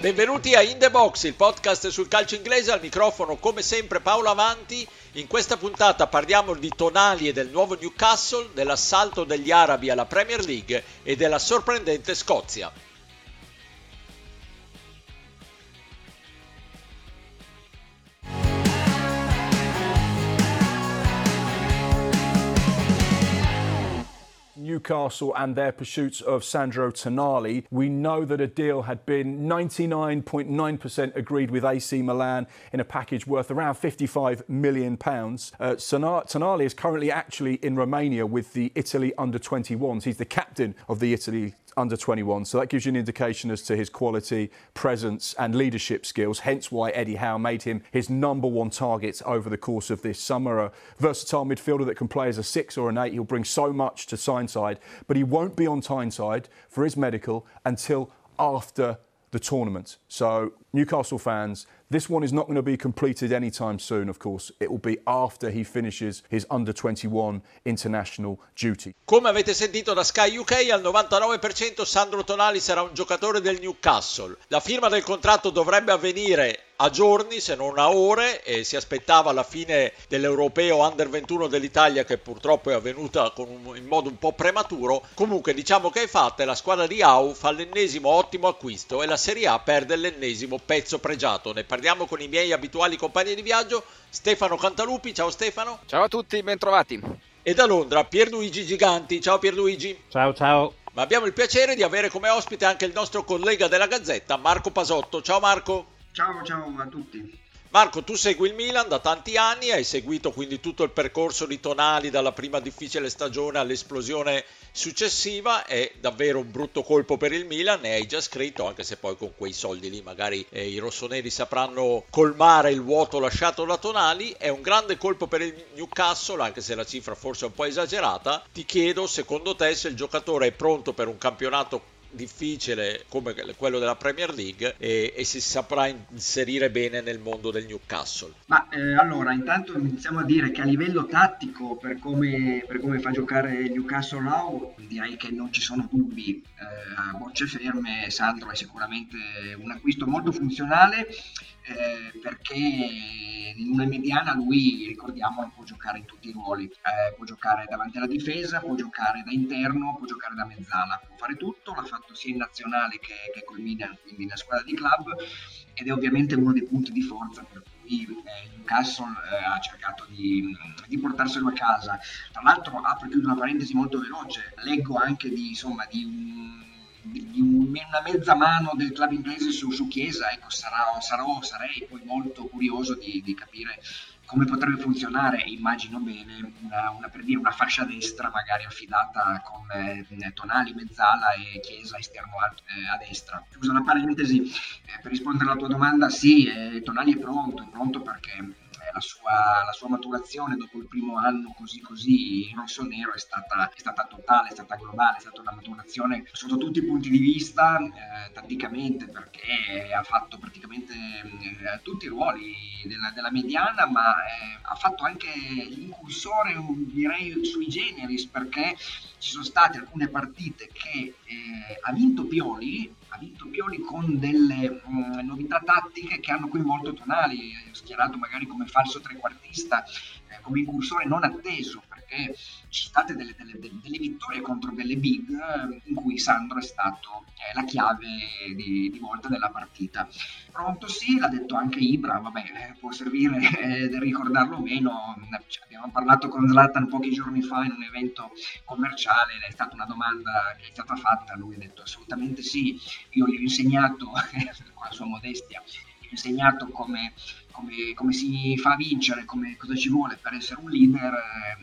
Benvenuti a In The Box, il podcast sul calcio inglese, al microfono come sempre Paolo Avanti. In questa puntata parliamo di Tonali e del nuovo Newcastle, dell'assalto degli arabi alla Premier League e della sorprendente Scozia. Newcastle and their pursuits of Sandro Tonali. We know that a deal had been 99.9% agreed with AC Milan in a package worth around 55 million pounds. Uh, Tonali is currently actually in Romania with the Italy under 21s. He's the captain of the Italy under 21. So that gives you an indication as to his quality, presence, and leadership skills. Hence why Eddie Howe made him his number one target over the course of this summer. A versatile midfielder that can play as a six or an eight. He'll bring so much to Tyneside, but he won't be on Tyneside for his medical until after the tournament. So, Newcastle fans, this one is not going to be completed anytime soon, of course. It will be after he finishes his under 21 international duty. Come avete sentito da Sky UK, al 99% Sandro Tonali sarà un giocatore del Newcastle. La firma del contratto dovrebbe avvenire a giorni se non a ore e si aspettava la fine dell'europeo under 21 dell'Italia che purtroppo è avvenuta un, in modo un po' prematuro comunque diciamo che è fatta la squadra di Au fa l'ennesimo ottimo acquisto e la Serie A perde l'ennesimo pezzo pregiato ne parliamo con i miei abituali compagni di viaggio. Stefano Cantalupi ciao Stefano. Ciao a tutti bentrovati. E da Londra Pierluigi Giganti. Ciao Pierluigi. Ciao ciao. Ma abbiamo il piacere di avere come ospite anche il nostro collega della Gazzetta Marco Pasotto. Ciao Marco. Ciao, ciao a tutti. Marco, tu segui il Milan da tanti anni, hai seguito quindi tutto il percorso di Tonali dalla prima difficile stagione all'esplosione successiva, è davvero un brutto colpo per il Milan, ne hai già scritto, anche se poi con quei soldi lì magari eh, i rossoneri sapranno colmare il vuoto lasciato da Tonali, è un grande colpo per il Newcastle, anche se la cifra forse è un po' esagerata, ti chiedo secondo te se il giocatore è pronto per un campionato difficile come quello della Premier League e, e, si saprà inserire bene nel mondo del Newcastle. Ma eh, allora, intanto iniziamo a dire che a livello tattico, per come, per come fa giocare il Newcastle now, direi che non ci sono dubbi. Eh, a bocce ferme, Sandro è sicuramente un acquisto molto funzionale eh, perché in una mediana lui, ricordiamolo, può giocare in tutti i ruoli, eh, può giocare davanti alla difesa, può giocare da interno, può giocare da mezzala, può fare tutto, l'ha fatto sia in nazionale che, che col Milan, quindi nella squadra di club ed è ovviamente uno dei punti di forza per cui eh, Newcastle eh, ha cercato di, di, portarselo a casa. Tra l'altro apro chiudo una parentesi molto veloce, leggo anche di, insomma, di un di una mezza mano del club inglese su, su Chiesa, ecco, sarò, sarò, sarei poi molto curioso di, di, capire come potrebbe funzionare, immagino bene, una, una, per dire, una fascia destra magari affidata con eh, Tonali, Mezzala e Chiesa esterno a, eh, a destra. Scusa una parentesi, eh, per rispondere alla tua domanda, sì, eh, Tonali è pronto, è pronto perché la sua, la sua, maturazione dopo il primo anno così così rosso-nero è stata, è stata totale, è stata globale, è stata una maturazione sotto tutti i punti di vista, eh, tatticamente perché ha fatto praticamente eh, tutti i ruoli della, della mediana, ma eh, ha fatto anche l'incursore direi sui generis perché ci sono state alcune partite che eh, ha vinto Pioli ha vinto Pioli con delle mh, mm, novità tattiche che hanno coinvolto Tonali, schierato magari come falso trequartista, eh, come incursore non atteso, perché ci state delle, delle, delle vittorie contro delle big eh, in cui Sandro è stato eh, la chiave di, di, volta della partita. Pronto sì, l'ha detto anche Ibra, vabbè, eh, può servire eh, ricordarlo meno, cioè, abbiamo parlato con Zlatan pochi giorni fa in un evento commerciale, è stata una domanda che è stata fatta, lui ha detto assolutamente sì, io gli ho insegnato, con la sua modestia, insegnato come come, come, si fa a vincere, come, cosa ci vuole per essere un leader,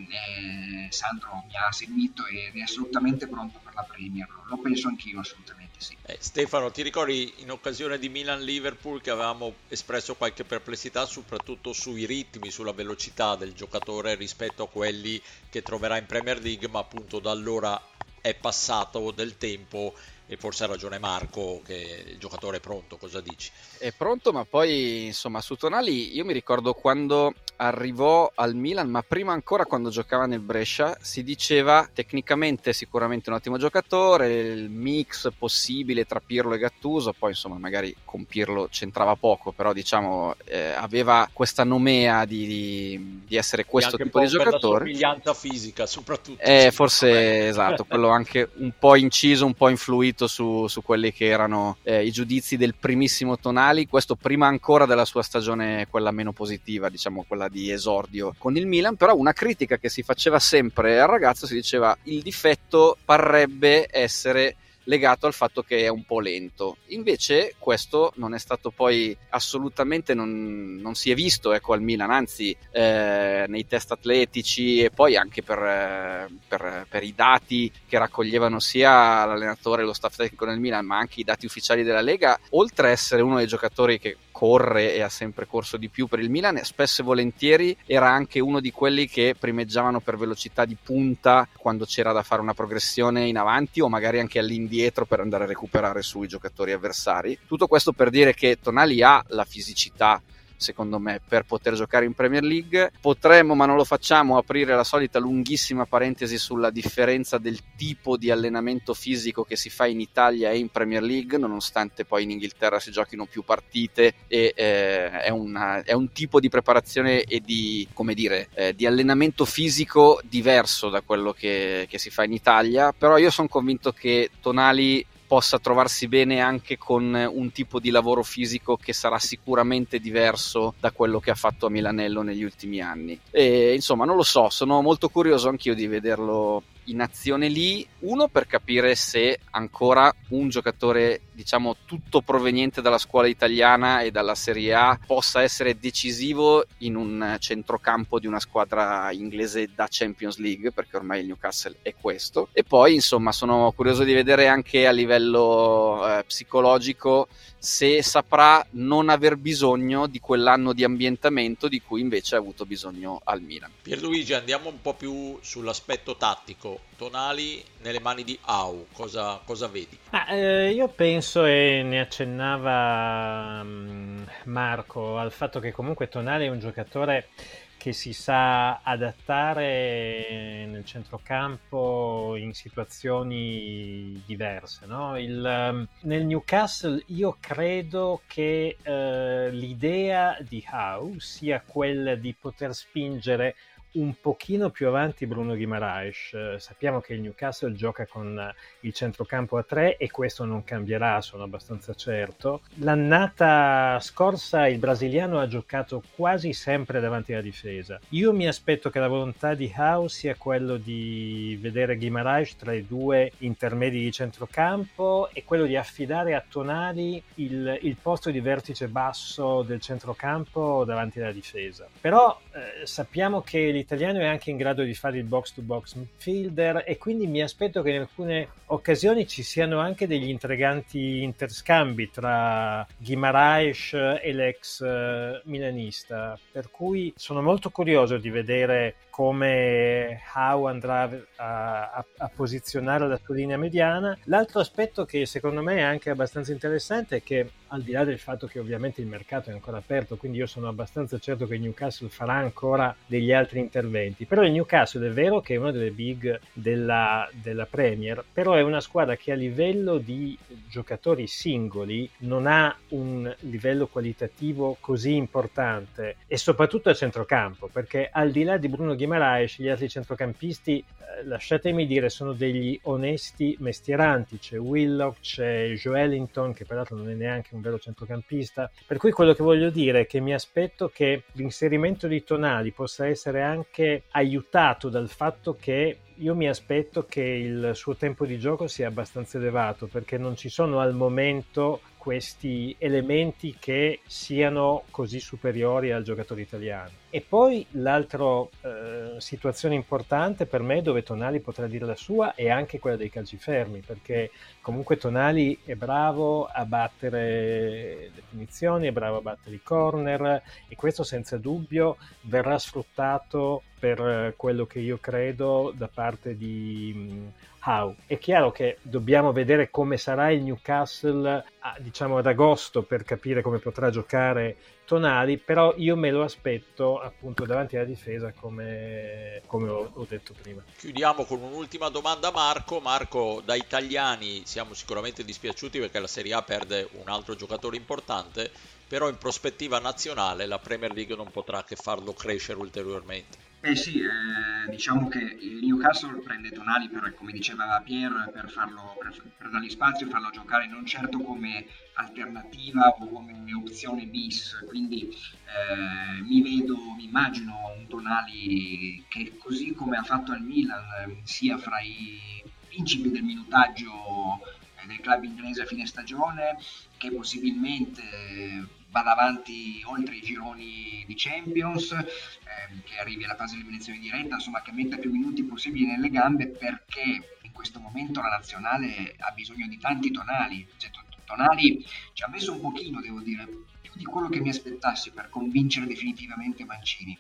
eh, Sandro mi ha seguito ed è assolutamente pronto per la Premier, lo penso anch'io assolutamente sì. Eh, Stefano, ti ricordi in occasione di Milan-Liverpool che avevamo espresso qualche perplessità soprattutto sui ritmi, sulla velocità del giocatore rispetto a quelli che troverà in Premier League, ma appunto da allora è passato del tempo e forse ha ragione Marco che il giocatore è pronto, cosa dici? È pronto, ma poi insomma su Tonali io mi ricordo quando arrivò al Milan, ma prima ancora quando giocava nel Brescia si diceva tecnicamente sicuramente un ottimo giocatore, il mix possibile tra Pirlo e Gattuso, poi insomma magari con Pirlo c'entrava poco, però diciamo eh, aveva questa nomea di, di, di essere questo tipo di giocatore. Per fisica soprattutto. Eh, forse esatto, quello anche un po' inciso, un po' influito su, su quelli che erano eh, i giudizi del primissimo Tonali, questo prima ancora della sua stagione, quella meno positiva, diciamo quella di esordio con il Milan, però una critica che si faceva sempre al ragazzo si diceva il difetto parrebbe essere legato al fatto che è un po' lento. Invece questo non è stato poi assolutamente, non, non si è visto ecco, al Milan, anzi eh, nei test atletici e poi anche per, eh, per, per, i dati che raccoglievano sia l'allenatore e lo staff tecnico nel Milan, ma anche i dati ufficiali della Lega, oltre a essere uno dei giocatori che corre e ha sempre corso di più per il Milan, spesso e volentieri era anche uno di quelli che primeggiavano per velocità di punta quando c'era da fare una progressione in avanti o magari anche all'indietro per andare a recuperare sui giocatori avversari. Tutto questo per dire che Tonali ha la fisicità secondo me, per poter giocare in Premier League. Potremmo, ma non lo facciamo, aprire la solita lunghissima parentesi sulla differenza del tipo di allenamento fisico che si fa in Italia e in Premier League, nonostante poi in Inghilterra si giochino più partite e eh, è, una, è, un tipo di preparazione e di, dire, eh, di allenamento fisico diverso da quello che, che si fa in Italia, però io sono convinto che Tonali possa trovarsi bene anche con un tipo di lavoro fisico che sarà sicuramente diverso da quello che ha fatto a Milanello negli ultimi anni. E insomma, non lo so, sono molto curioso anch'io di vederlo in azione lì, uno per capire se ancora un giocatore, diciamo, tutto proveniente dalla scuola italiana e dalla Serie A possa essere decisivo in un centrocampo di una squadra inglese da Champions League, perché ormai il Newcastle è questo. E poi, insomma, sono curioso di vedere anche a livello eh, psicologico se saprà non aver bisogno di quell'anno di ambientamento di cui invece ha avuto bisogno al Milan. Pierluigi, andiamo un po' più sull'aspetto tattico. Tonali nelle mani di Au, cosa, cosa vedi? Ah, eh, io penso, e ne accennava um, Marco, al fatto che comunque Tonali è un giocatore che si sa adattare nel centrocampo in situazioni diverse. No? Il, um, nel Newcastle io credo che uh, l'idea di Howe sia quella di poter spingere un pochino più avanti Bruno Guimaraes. Eh, sappiamo che il Newcastle gioca con eh, il centrocampo a tre e questo non cambierà, sono abbastanza certo. L'annata scorsa il brasiliano ha giocato quasi sempre davanti alla difesa. Io mi aspetto che la volontà di Howe sia quello di vedere Guimaraes tra i due intermedi di centrocampo e quello di affidare a Tonali il, il posto di vertice basso del centrocampo davanti alla difesa. Però eh, sappiamo che l'Italia italiano è anche in grado di fare il box to box midfielder e quindi mi aspetto che in alcune occasioni ci siano anche degli intriganti interscambi tra Guimaraes e l'ex eh, milanista. Per cui sono molto curioso di vedere come Howe andrà a, a, a, posizionare la sua linea mediana. L'altro aspetto che secondo me è anche abbastanza interessante è che al di là del fatto che ovviamente il mercato è ancora aperto, quindi io sono abbastanza certo che il Newcastle farà ancora degli altri interventi, però il Newcastle è vero che è una delle big della, della Premier, però è una squadra che a livello di giocatori singoli non ha un livello qualitativo così importante e soprattutto a centrocampo, perché al di là di Bruno Guimaraes, gli altri centrocampisti, eh, lasciatemi dire, sono degli onesti mestieranti. C'è Willock, c'è Joelinton, che peraltro non è neanche un vero centrocampista. Per cui quello che voglio dire è che mi aspetto che l'inserimento di Tonali possa essere anche aiutato dal fatto che io mi aspetto che il suo tempo di gioco sia abbastanza elevato perché non ci sono al momento questi elementi che siano così superiori al giocatore italiano. E poi l'altra eh, situazione importante per me dove Tonali potrà dire la sua è anche quella dei calci fermi, perché comunque Tonali è bravo a battere le punizioni, è bravo a battere i corner e questo senza dubbio verrà sfruttato per quello che io credo da parte di how. È chiaro che dobbiamo vedere come sarà il Newcastle a, diciamo ad agosto per capire come potrà giocare Tonali, però io me lo aspetto appunto davanti alla difesa come, come ho, ho, detto prima. Chiudiamo con un'ultima domanda a Marco. Marco, da italiani siamo sicuramente dispiaciuti perché la Serie A perde un altro giocatore importante, però in prospettiva nazionale la Premier League non potrà che farlo crescere ulteriormente. Eh sì, eh, diciamo che il Newcastle prende Tonali per, come diceva Pierre, per, farlo, per, per dargli spazio, farlo giocare non certo come alternativa o come opzione bis, quindi eh, mi vedo, mi immagino un Tonali che così come ha fatto al Milan sia fra i principi del minutaggio del club inglese a fine stagione, che possibilmente vada avanti oltre i gironi di Champions, ehm, che arrivi alla fase di eliminazione diretta, insomma che metta più minuti possibili nelle gambe perché in questo momento la nazionale ha bisogno di tanti tonali, cioè, Tonali ci ha messo un pochino, devo dire, più di quello che mi aspettassi per convincere definitivamente Mancini.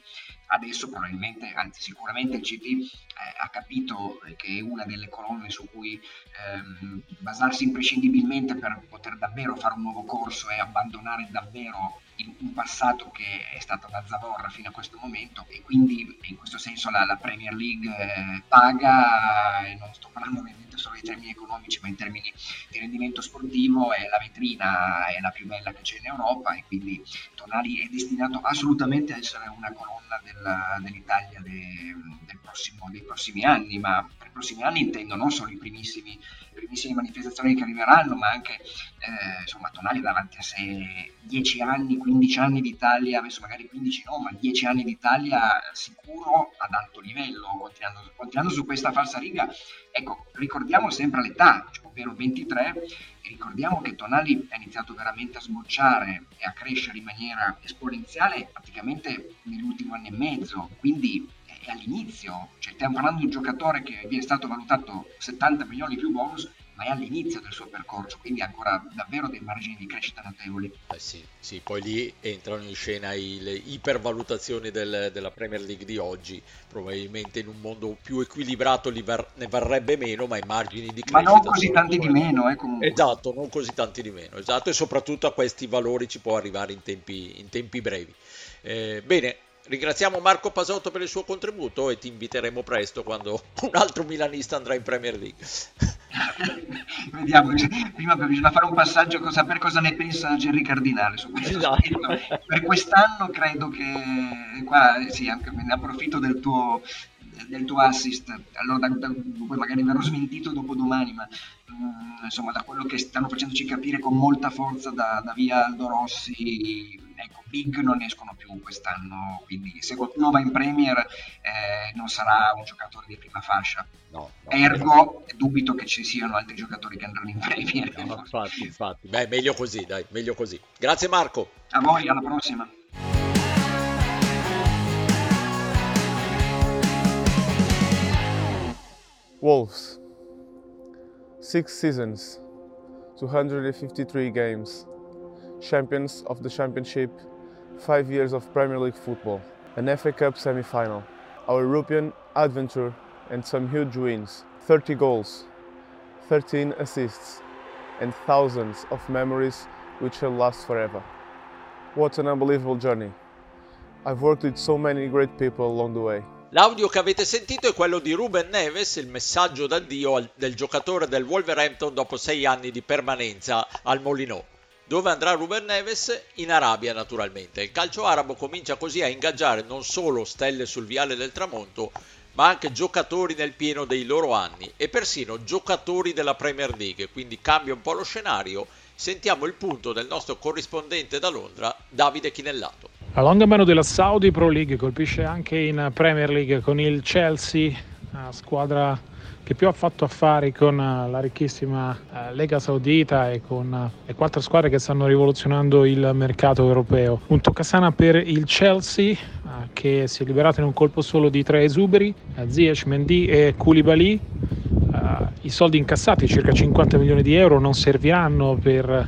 Adesso probabilmente, anzi sicuramente il CT eh, ha capito che è una delle colonne su cui ehm, basarsi imprescindibilmente per poter davvero fare un nuovo corso e abbandonare davvero un passato che è stato da zavorra fino a questo momento. E quindi in questo senso la, la Premier League eh, paga e non sto parlando ovviamente solo in termini economici ma in termini di rendimento sportivo è la vetrina è la più bella che c'è in Europa e quindi Tonali è destinato assolutamente a essere una colonna del, dell'Italia de, del prossimo, dei prossimi anni ma per i prossimi anni intendo non solo i primissimi primissime manifestazioni che arriveranno, ma anche eh, insomma Tonali davanti a sé 10 anni, 15 anni d'Italia, adesso magari 15 no, ma 10 anni d'Italia sicuro ad alto livello, continuando, continuando su questa falsa riga. Ecco, ricordiamo sempre l'età, ovvero 23, e ricordiamo che Tonali ha iniziato veramente a sbocciare e a crescere in maniera esponenziale praticamente nell'ultimo anno e mezzo, quindi è all'inizio, cioè stiamo parlando di un giocatore che viene stato valutato 70 milioni più bonus, ma è all'inizio del suo percorso, quindi ha ancora davvero dei margini di crescita notevoli. Eh sì, sì, poi lì entrano in scena i, le ipervalutazioni del, della Premier League di oggi, probabilmente in un mondo più equilibrato ver, ne varrebbe meno, ma i margini di crescita... Ma non così tanti di meno, eh, comunque. Esatto, non così tanti di meno, esatto, e soprattutto a questi valori ci può arrivare in tempi, in tempi brevi. Eh, bene, Ringraziamo Marco Pasotto per il suo contributo e ti inviteremo presto quando un altro milanista andrà in Premier League. Vediamo, prima bisogna fare un passaggio per cosa ne pensa Gerry Cardinale su questo. Esatto. Per quest'anno credo che qua sì, anche ne approfitto del tuo, del tuo assist, allora da, da, poi magari verrò smentito dopo domani, ma mh, mm, insomma da quello che stanno facendoci capire con molta forza da, da via Aldo Rossi big non escono più quest'anno, quindi se qualcuno va in Premier eh, non sarà un giocatore di prima fascia. No, no, Ergo, no. dubito che ci siano altri giocatori che andranno in Premier. No, infatti, infatti. Beh, meglio così, dai, meglio così. Grazie Marco. A voi, alla prossima. Wolves. Six seasons, 253 games. champions of the championship, five years of Premier League football, an FA Cup semi-final, our European adventure and some huge wins, 30 goals, 13 assists and thousands of memories which will last forever. What an unbelievable journey. I've worked with so many great people along the way. L'audio che avete sentito è quello di Ruben Neves, il messaggio d'addio del giocatore del Wolverhampton dopo sei anni di permanenza al Molinò. Dove andrà Ruben Neves? In Arabia naturalmente. Il calcio arabo comincia così a ingaggiare non solo stelle sul viale del tramonto, ma anche giocatori nel pieno dei loro anni e persino giocatori della Premier League, quindi cambia un po' lo scenario. Sentiamo il punto del nostro corrispondente da Londra, Davide Chinellato. La longa mano della Saudi Pro League colpisce anche in Premier League con il Chelsea, squadra che più ha fatto affari con eh, la ricchissima eh, Lega Saudita e con eh, le quattro squadre che stanno rivoluzionando il mercato europeo. Un toccasana per il Chelsea che si è liberato in un colpo solo di tre esuberi, Ziyech, Mendy e Koulibaly. I soldi incassati, circa 50 milioni di euro, non serviranno per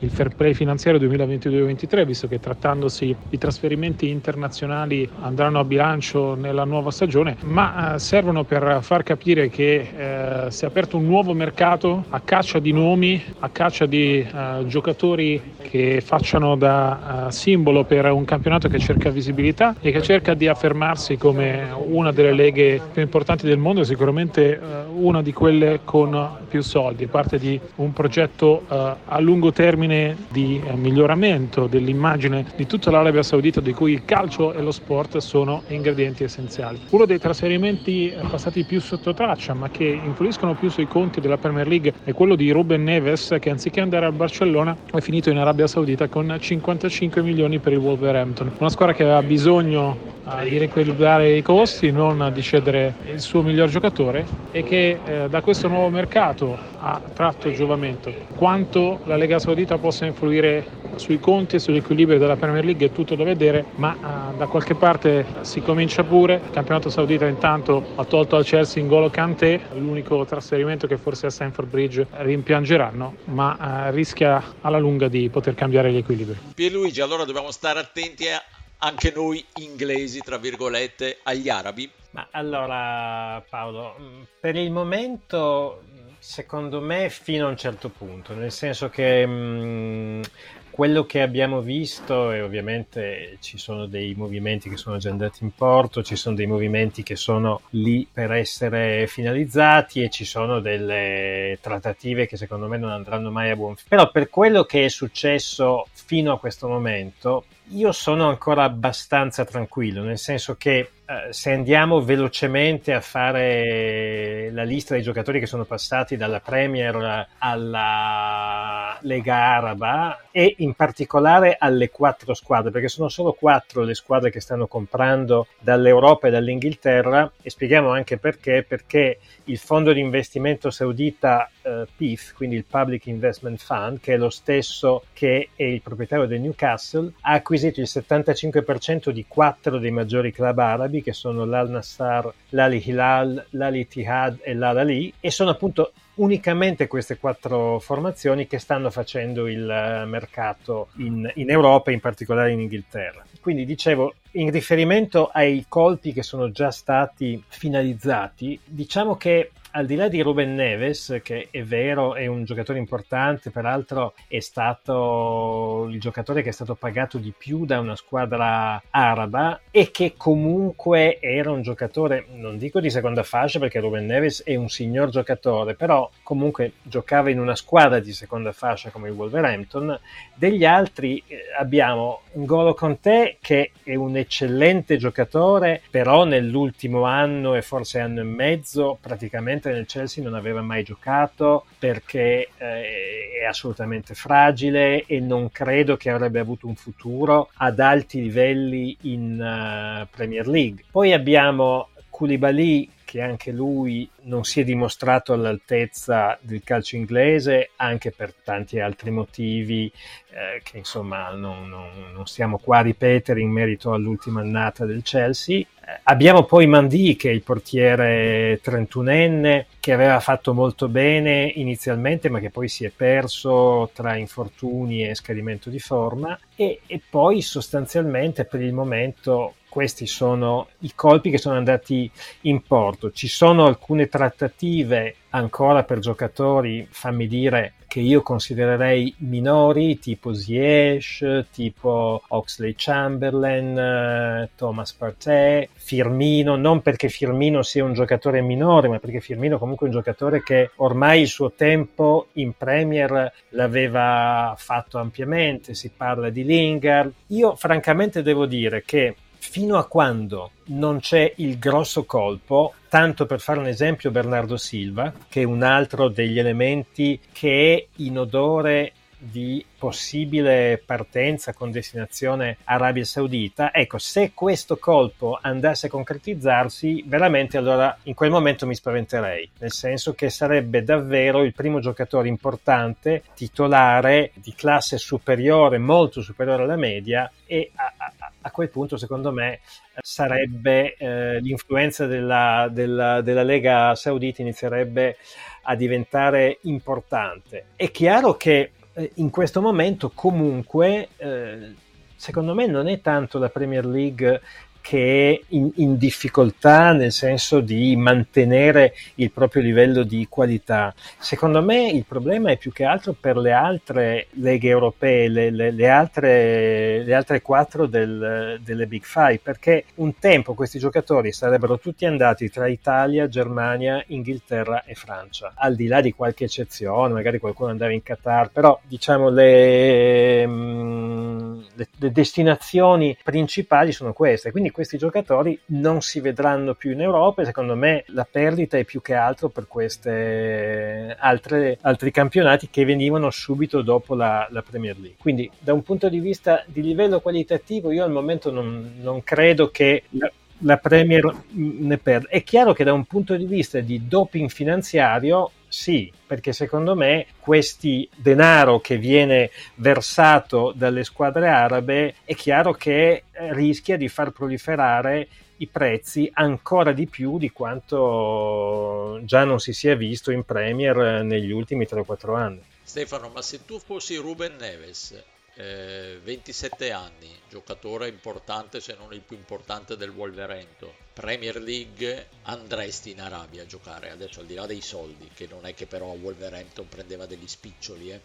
il fair play finanziario 2022-2023, visto che trattandosi di trasferimenti internazionali andranno a bilancio nella nuova stagione, ma eh, servono per far capire che eh, si è aperto un nuovo mercato a caccia di nomi, a caccia di eh, giocatori che facciano da uh, simbolo per un campionato che cerca visibilità e che cerca di affermarsi come una delle leghe più importanti del mondo, sicuramente uh, una di quelle con più soldi, parte di un progetto uh, a lungo termine di miglioramento dell'immagine di tutta l'Arabia Saudita di cui il calcio e lo sport sono ingredienti essenziali. Uno dei trasferimenti passati più sotto traccia ma che influiscono più sui conti della Premier League è quello di Ruben Neves che anziché andare al Barcellona è finito in Arabia Saudita con 55 milioni per il Wolverhampton, una squadra che aveva bisogno uh, di riequilibrare i costi, non di cedere il suo miglior giocatore e che eh, da questo nuovo mercato ha tratto giovamento. Quanto la Lega Saudita possa influire sui conti e sull'equilibrio della Premier League è tutto da vedere, ma uh, da qualche parte si comincia pure. Il campionato saudita intanto ha tolto al Chelsea in golo Kanté, l'unico trasferimento che forse a Stanford Bridge rimpiangeranno, ma uh, rischia alla lunga di poter cambiare gli equilibri. Pierluigi, allora dobbiamo stare attenti a anche noi inglesi, tra virgolette, agli arabi? Ma allora Paolo, mm, per il momento secondo me fino a un certo punto, nel senso che mh, mm, quello che abbiamo visto e ovviamente ci sono dei movimenti che sono già andati in porto, ci sono dei movimenti che sono lì per essere finalizzati e ci sono delle trattative che secondo me non andranno mai a buon fine. Però per quello che è successo fino a questo momento, io sono ancora abbastanza tranquillo, nel senso che eh, se andiamo velocemente a fare la lista dei giocatori che sono passati dalla Premier alla Lega Araba e in particolare alle quattro squadre, perché sono solo quattro le squadre che stanno comprando dall'Europa e dall'Inghilterra e spieghiamo anche perché, perché il fondo di investimento saudita eh, PIF, quindi il Public Investment Fund, che è lo stesso che è il proprietario del Newcastle, ha acquisito il 75% di quattro dei maggiori club arabi, che sono l'Al Nassar, l'Ali Hilal, l'Ali Ittihad e l'Al Ali, e sono appunto unicamente queste quattro formazioni che stanno facendo il eh, mercato in, in Europa, in particolare in Inghilterra. Quindi dicevo, in riferimento ai colpi che sono già stati finalizzati, diciamo che al di là di Ruben Neves, che è vero, è un giocatore importante, peraltro è stato il giocatore che è stato pagato di più da una squadra araba e che comunque era un giocatore, non dico di seconda fascia perché Ruben Neves è un signor giocatore, però comunque giocava in una squadra di seconda fascia come il Wolverhampton. Degli altri eh, abbiamo Ngolo Conte che è un eccellente giocatore, però nell'ultimo anno e forse anno e mezzo praticamente praticamente nel Chelsea non aveva mai giocato perché eh, è assolutamente fragile e non credo che avrebbe avuto un futuro ad alti livelli in uh, Premier League. Poi abbiamo Koulibaly che anche lui non si è dimostrato all'altezza del calcio inglese anche per tanti altri motivi eh, che insomma non, non, non, stiamo qua a ripetere in merito all'ultima annata del Chelsea. Eh, abbiamo poi Mandi che è il portiere 31enne che aveva fatto molto bene inizialmente ma che poi si è perso tra infortuni e scadimento di forma e, e poi sostanzialmente per il momento questi sono i colpi che sono andati in porto. Ci sono alcune trattative ancora per giocatori, fammi dire, che io considererei minori, tipo Ziyech, tipo Oxley Chamberlain, eh, Thomas Partey, Firmino, non perché Firmino sia un giocatore minore, ma perché Firmino comunque è un giocatore che ormai il suo tempo in Premier l'aveva fatto ampiamente, si parla di Lingard. Io francamente devo dire che fino a quando non c'è il grosso colpo, tanto per fare un esempio Bernardo Silva, che è un altro degli elementi che è in odore di possibile partenza con destinazione Arabia Saudita, ecco, se questo colpo andasse a concretizzarsi, veramente allora in quel momento mi spaventerei, nel senso che sarebbe davvero il primo giocatore importante, titolare, di classe superiore, molto superiore alla media e a, a, a quel punto secondo me sarebbe eh, l'influenza della, della, della Lega Saudita inizierebbe a diventare importante. È chiaro che eh, in questo momento comunque eh, secondo me non è tanto la Premier League che è in, in, difficoltà nel senso di mantenere il proprio livello di qualità. Secondo me il problema è più che altro per le altre leghe europee, le, le, le, altre, le altre, quattro del, delle Big Five, perché un tempo questi giocatori sarebbero tutti andati tra Italia, Germania, Inghilterra e Francia, al di là di qualche eccezione, magari qualcuno andava in Qatar, però diciamo le, mm, le destinazioni principali sono queste, quindi questi giocatori non si vedranno più in Europa e secondo me la perdita è più che altro per questi altri campionati che venivano subito dopo la, la, Premier League. Quindi da un punto di vista di livello qualitativo io al momento non, non credo che... La, la Premier ne perde. È chiaro che da un punto di vista di doping finanziario sì, perché secondo me questi denaro che viene versato dalle squadre arabe è chiaro che eh, rischia di far proliferare i prezzi ancora di più di quanto già non si sia visto in Premier negli ultimi 3-4 anni. Stefano, ma se tu fossi Ruben Neves eh, 27 anni, giocatore importante se non il più importante del Wolverhampton. Premier League andresti in Arabia a giocare, adesso al di là dei soldi, che non è che però Wolverhampton prendeva degli spiccioli. Eh.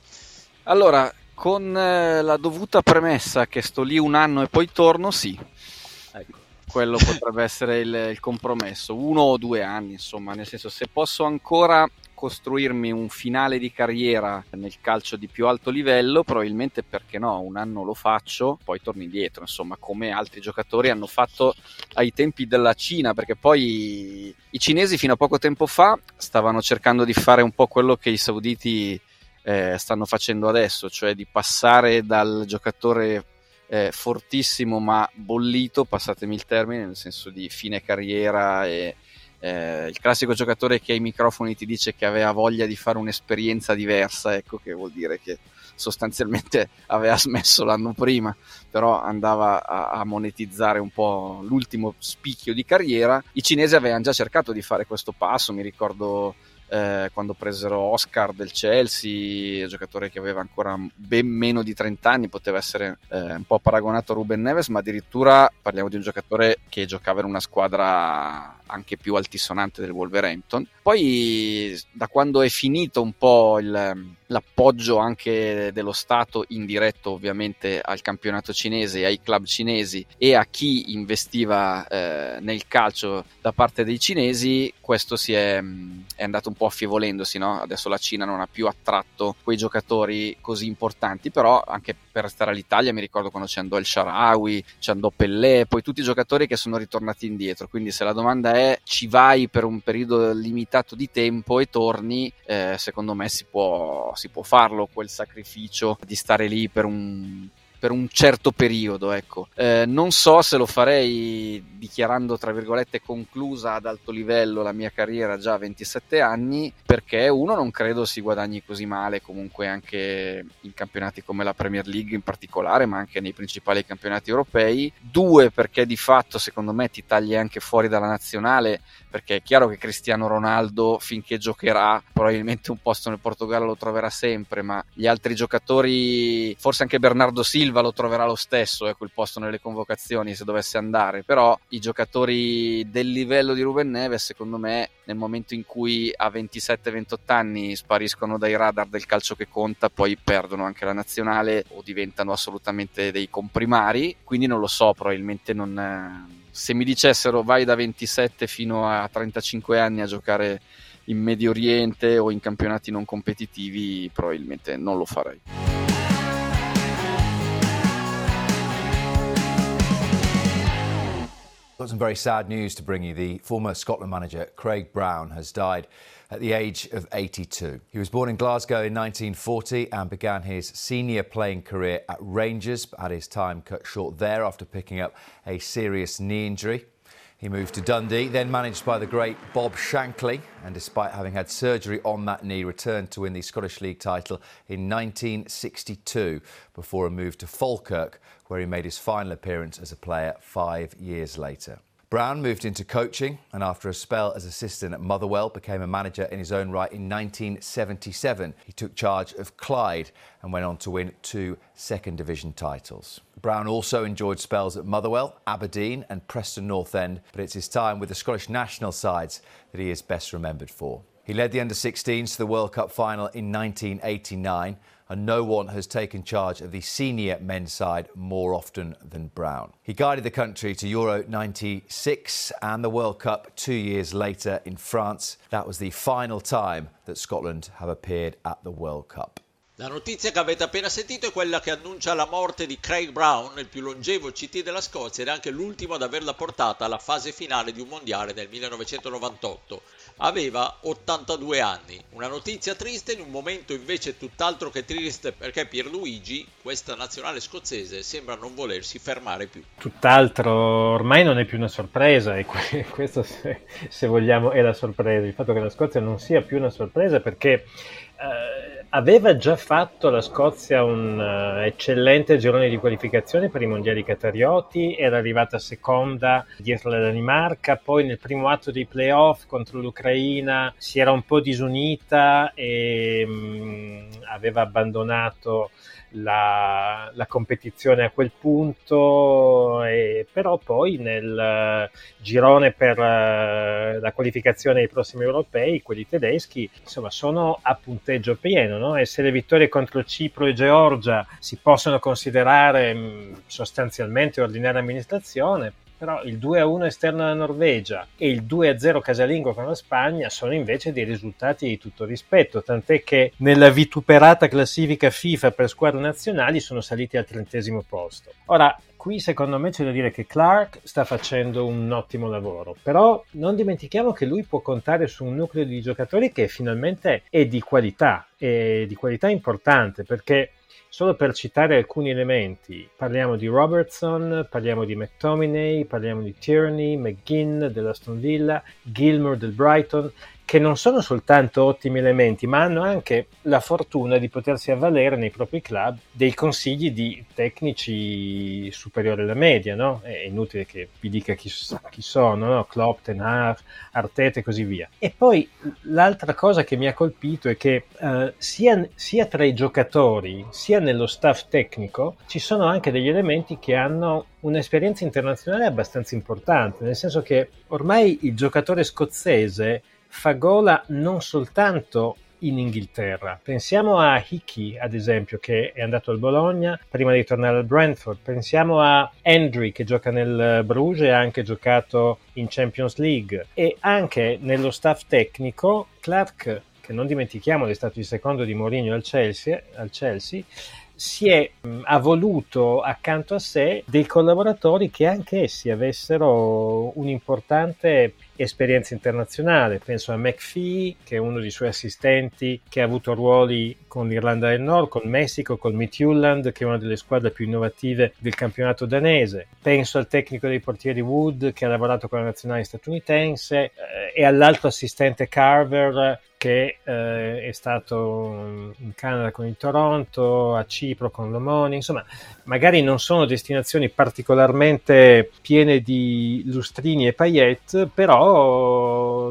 Allora, con eh, la dovuta premessa che sto lì un anno e poi torno, sì. Ecco. Quello potrebbe essere il, il compromesso, uno o due anni, insomma, nel senso se posso ancora costruirmi un finale di carriera nel calcio di più alto livello, probabilmente perché no, un anno lo faccio, poi torno indietro, insomma, come altri giocatori hanno fatto ai tempi della Cina, perché poi i cinesi fino a poco tempo fa stavano cercando di fare un po' quello che i sauditi eh, stanno facendo adesso, cioè di passare dal giocatore eh, fortissimo ma bollito, passatemi il termine, nel senso di fine carriera e eh, il classico giocatore che ai microfoni ti dice che aveva voglia di fare un'esperienza diversa, ecco che vuol dire che sostanzialmente aveva smesso l'anno prima, però andava a, a, monetizzare un po' l'ultimo spicchio di carriera. I cinesi avevano già cercato di fare questo passo, mi ricordo eh, quando presero Oscar del Chelsea, giocatore che aveva ancora ben meno di 30 anni, poteva essere eh, un po' paragonato a Ruben Neves, ma addirittura parliamo di un giocatore che giocava in una squadra anche più altisonante del Wolverhampton. Poi da quando è finito un po' il, l'appoggio anche dello Stato indiretto ovviamente al campionato cinese, ai club cinesi e a chi investiva eh, nel calcio da parte dei cinesi, questo si è, è andato un po' affievolendosi, no? adesso la Cina non ha più attratto quei giocatori così importanti, però anche per restare all'Italia mi ricordo quando c'è andò il Sharawi, c'è andò Pellè, poi tutti i giocatori che sono ritornati indietro, quindi se la domanda è ci vai per un periodo limitato di tempo e torni, eh, secondo me si può, si può farlo quel sacrificio di stare lì per un per un certo periodo. Ecco. Eh, non so se lo farei dichiarando, tra virgolette, conclusa ad alto livello la mia carriera già a 27 anni, perché uno non credo si guadagni così male, comunque anche in campionati come la Premier League in particolare, ma anche nei principali campionati europei. Due, perché di fatto secondo me ti tagli anche fuori dalla nazionale, perché è chiaro che Cristiano Ronaldo finché giocherà probabilmente un posto nel Portogallo lo troverà sempre, ma gli altri giocatori, forse anche Bernardo Silva, lo troverà lo stesso, ecco, il posto nelle convocazioni se dovesse andare, però i giocatori del livello di Ruben Neves, secondo me, nel momento in cui a 27-28 anni spariscono dai radar del calcio che conta, poi perdono anche la nazionale o diventano assolutamente dei comprimari, quindi non lo so, probabilmente non... Se mi dicessero vai da 27 fino a 35 anni a giocare in Medio Oriente o in campionati non competitivi, probabilmente non lo farei. Got some very sad news to bring you. The former Scotland manager Craig Brown has died at the age of 82. He was born in Glasgow in 1940 and began his senior playing career at Rangers, but had his time cut short there after picking up a serious knee injury. He moved to Dundee, then managed by the great Bob Shankly, and despite having had surgery on that knee, returned to win the Scottish League title in 1962 before a move to Falkirk, where he made his final appearance as a player five years later. Brown moved into coaching and, after a spell as assistant at Motherwell, became a manager in his own right in 1977. He took charge of Clyde and went on to win two second division titles. Brown also enjoyed spells at Motherwell, Aberdeen, and Preston North End, but it's his time with the Scottish national sides that he is best remembered for. He led the under 16s to the World Cup final in 1989 and no one has taken charge of the senior men's side more often than Brown. He guided the country to Euro 96 and the World Cup two years later in France. That was the final time that Scotland have appeared at the World Cup. La notizia che avete appena sentito è quella che annuncia la morte di Craig Brown, il più longevo CT della Scozia ed anche l'ultimo ad averla portata alla fase finale di un mondiale nel 1998 aveva 82 anni. Una notizia triste in un momento invece tutt'altro che triste perché Pierluigi, questa nazionale scozzese, sembra non volersi fermare più. Tutt'altro ormai non è più una sorpresa e questo se, se vogliamo è la sorpresa, il fatto che la Scozia non sia più una sorpresa perché aveva già fatto la Scozia un uh, eccellente girone di qualificazione per i mondiali catarioti, era arrivata seconda dietro la Danimarca, poi nel primo atto dei playoff contro l'Ucraina si era un po' disunita e um, aveva abbandonato la, la, competizione a quel punto, e, però poi nel uh, girone per uh, la qualificazione ai prossimi europei, quelli tedeschi, insomma, sono a punteggio pieno, no? e se le vittorie contro Cipro e Georgia si possono considerare mh, mm, sostanzialmente ordinaria amministrazione, però il 2-1 esterno alla Norvegia e il 2-0 casalingo con la Spagna sono invece dei risultati di tutto rispetto, tant'è che nella vituperata classifica FIFA per squadre nazionali sono saliti al trentesimo posto. Ora, qui secondo me c'è da dire che Clark sta facendo un ottimo lavoro, però non dimentichiamo che lui può contare su un nucleo di giocatori che finalmente è di qualità, è di qualità importante, perché Solo per citare alcuni elementi, parliamo di Robertson, parliamo di McTominay, parliamo di Tierney, McGinn dell'Aston Villa, Gilmour del Brighton, che non sono soltanto ottimi elementi, ma hanno anche la fortuna di potersi avvalere nei propri club dei consigli di tecnici superiori alla media, no? È inutile che vi dica chi, chi sono, no? Klopp, Ten Hag, Arteta e così via. E poi l'altra cosa che mi ha colpito è che uh, sia, sia tra i giocatori, sia nello staff tecnico, ci sono anche degli elementi che hanno un'esperienza internazionale abbastanza importante, nel senso che ormai il giocatore scozzese fa gola non soltanto in Inghilterra. Pensiamo a Hickey, ad esempio, che è andato al Bologna prima di tornare al Brentford. Pensiamo a Hendry, che gioca nel Bruges e ha anche giocato in Champions League. E anche nello staff tecnico, Clark, che non dimentichiamo è stato il secondo di Mourinho al Chelsea, al Chelsea si è, ha voluto accanto a sé dei collaboratori che anche essi avessero un'importante esperienza internazionale. Penso a McPhee, che è uno dei suoi assistenti, che ha avuto ruoli con l'Irlanda del Nord, con il Messico, con Midtjylland, che è una delle squadre più innovative del campionato danese. Penso al tecnico dei portieri Wood, che ha lavorato con la nazionale statunitense, eh, e all'altro assistente Carver, che eh, è stato in Canada con il Toronto, a Cipro con l'Omoni, insomma, magari non sono destinazioni particolarmente piene di lustrini e paillette, però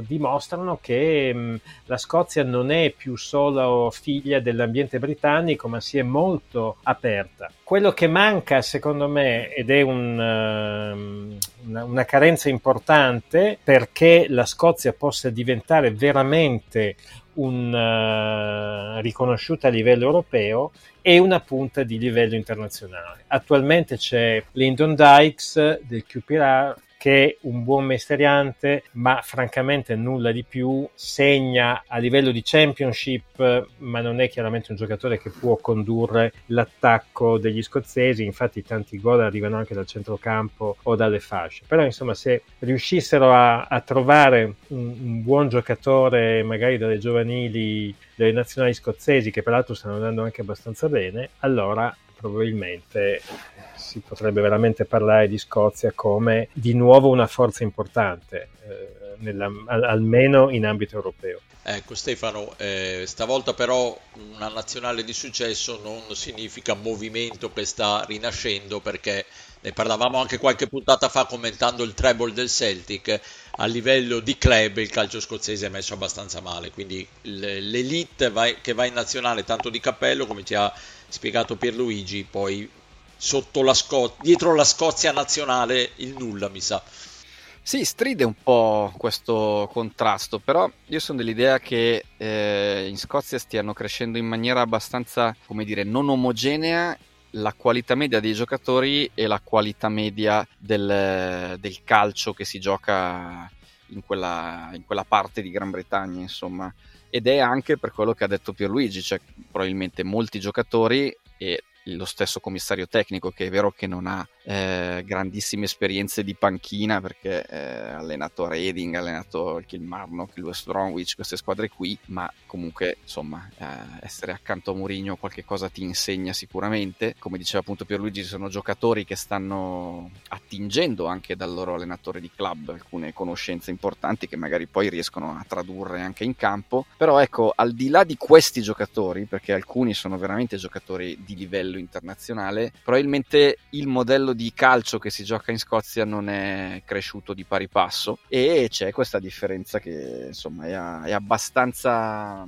dimostrano che mh, la Scozia non è più solo figlia dell'ambiente britannico, ma si è molto aperta. Quello che manca, secondo me, ed è un, uh, una, una carenza importante perché la Scozia possa diventare veramente un, uh, riconosciuta a livello europeo e una punta di livello internazionale. Attualmente c'è Lyndon Dykes del QPR che un buon mesteriante, ma francamente nulla di più, segna a livello di championship, ma non è chiaramente un giocatore che può condurre l'attacco degli scozzesi, infatti tanti gol arrivano anche dal centrocampo o dalle fasce. Però insomma se riuscissero a, a trovare un, un buon giocatore, magari dalle giovanili delle nazionali scozzesi, che peraltro stanno andando anche abbastanza bene, allora probabilmente si potrebbe veramente parlare di Scozia come di nuovo una forza importante, eh, nella, almeno in ambito europeo. Ecco Stefano, eh, stavolta però una nazionale di successo non significa movimento che sta rinascendo perché ne parlavamo anche qualche puntata fa commentando il treble del Celtic, a livello di club il calcio scozzese è messo abbastanza male, quindi l'elite vai, che va in nazionale tanto di cappello, come ci ha spiegato Pierluigi, poi sotto la Sco- dietro la Scozia nazionale il nulla mi sa. Sì, stride un po' questo contrasto, però io sono dell'idea che eh, in Scozia stiano crescendo in maniera abbastanza, come dire, non omogenea la qualità media dei giocatori e la qualità media del, del calcio che si gioca in quella, in quella, parte di Gran Bretagna, insomma. Ed è anche per quello che ha detto Pierluigi, cioè probabilmente molti giocatori e lo stesso commissario tecnico, che è vero che non ha eh, grandissime esperienze di panchina perché eh, ha allenato Reading, ha allenato il Kilmarnock, il West Bromwich, queste squadre qui, ma comunque insomma eh, essere accanto a Mourinho qualche cosa ti insegna sicuramente. Come diceva appunto Pierluigi, ci sono giocatori che stanno attingendo anche dal loro allenatore di club alcune conoscenze importanti che magari poi riescono a tradurre anche in campo. Però ecco, al di là di questi giocatori, perché alcuni sono veramente giocatori di livello internazionale, probabilmente il modello di calcio che si gioca in Scozia non è cresciuto di pari passo e c'è questa differenza che insomma è, è abbastanza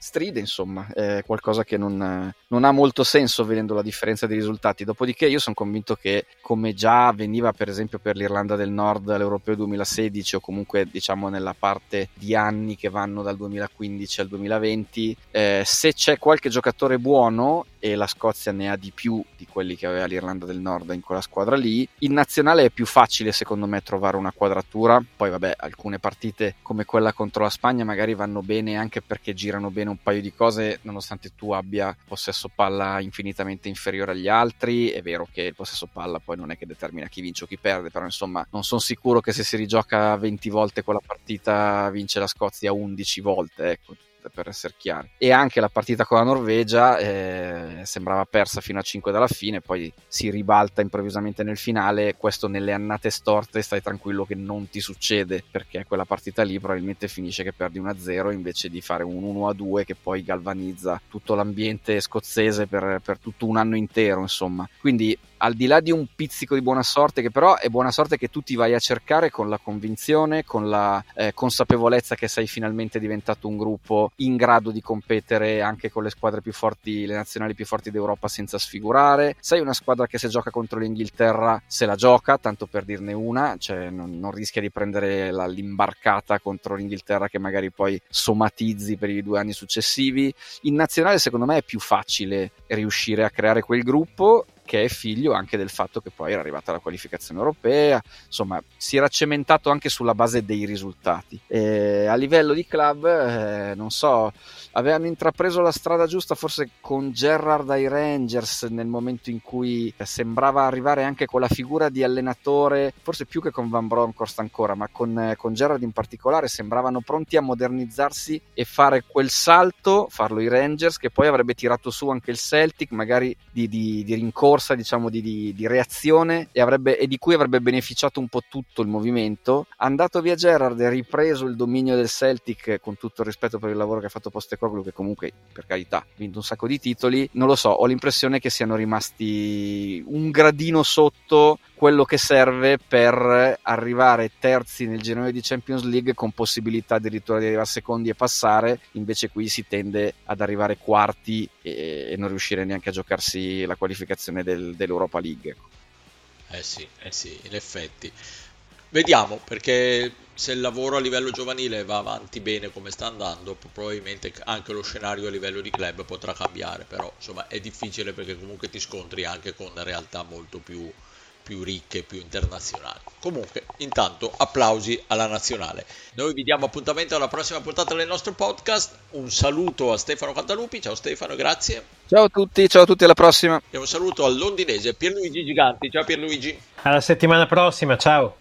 stride, insomma, è qualcosa che non, non, ha molto senso vedendo la differenza dei risultati. Dopodiché io sono convinto che, come già avveniva per esempio per l'Irlanda del Nord all'Europeo 2016 o comunque diciamo nella parte di anni che vanno dal 2015 al 2020, eh, se c'è qualche giocatore buono e la Scozia ne ha di più di quelli che aveva l'Irlanda del Nord in quella squadra lì, in nazionale è più facile secondo me trovare una quadratura. Poi vabbè, alcune partite come quella contro la Spagna magari vanno bene anche perché girano bene un paio di cose nonostante tu abbia possesso palla infinitamente inferiore agli altri. È vero che il possesso palla poi non è che determina chi vince o chi perde però insomma non sono sicuro che se si rigioca 20 volte quella partita vince la Scozia 11 volte ecco per essere chiari. E anche la partita con la Norvegia eh, sembrava persa fino a 5 dalla fine, poi si ribalta improvvisamente nel finale. Questo nelle annate storte stai tranquillo che non ti succede, perché quella partita lì probabilmente finisce che perdi 1-0 invece di fare un 1-2 che poi galvanizza tutto l'ambiente scozzese per, per tutto un anno intero, insomma. Quindi al di là di un pizzico di buona sorte, che però è buona sorte che tu ti vai a cercare con la convinzione, con la eh, consapevolezza che sei finalmente diventato un gruppo in grado di competere anche con le squadre più forti, le nazionali più forti d'Europa senza sfigurare. Sei una squadra che se gioca contro l'Inghilterra se la gioca, tanto per dirne una, cioè non, non rischia di prendere la, l'imbarcata contro l'Inghilterra che magari poi somatizzi per i due anni successivi. In nazionale secondo me è più facile riuscire a creare quel gruppo che è figlio anche del fatto che poi era arrivata la qualificazione europea, insomma si era cementato anche sulla base dei risultati. E a livello di club, eh, non so, avevano intrapreso la strada giusta forse con Gerrard ai Rangers nel momento in cui sembrava arrivare anche con la figura di allenatore, forse più che con Van Bronckhorst ancora, ma con, con Gerrard in particolare sembravano pronti a modernizzarsi e fare quel salto, farlo i Rangers, che poi avrebbe tirato su anche il Celtic, magari di, di, di rincorsa, diciamo di, di, di reazione e, avrebbe, e di cui avrebbe beneficiato un po' tutto il movimento. Andato via Gerrard e ripreso il dominio del Celtic con tutto il rispetto per il lavoro che ha fatto Poste Postecoglou che comunque per carità ha vinto un sacco di titoli, non lo so, ho l'impressione che siano rimasti un gradino sotto quello che serve per arrivare terzi nel girone di Champions League con possibilità addirittura di arrivare secondi e passare, invece qui si tende ad arrivare quarti e non riuscire neanche a giocarsi la qualificazione del, dell'Europa League. Eh sì, eh sì, in effetti. Vediamo, perché se il lavoro a livello giovanile va avanti bene come sta andando, probabilmente anche lo scenario a livello di club potrà cambiare, però insomma è difficile perché comunque ti scontri anche con realtà molto più più ricche, più internazionali. Comunque, intanto, applausi alla nazionale. Noi vi diamo appuntamento alla prossima puntata del nostro podcast. Un saluto a Stefano Cantalupi. Ciao Stefano, grazie. Ciao a tutti, ciao a tutti, alla prossima. E un saluto al londinese Pierluigi Giganti. Ciao Pierluigi. Alla settimana prossima, ciao.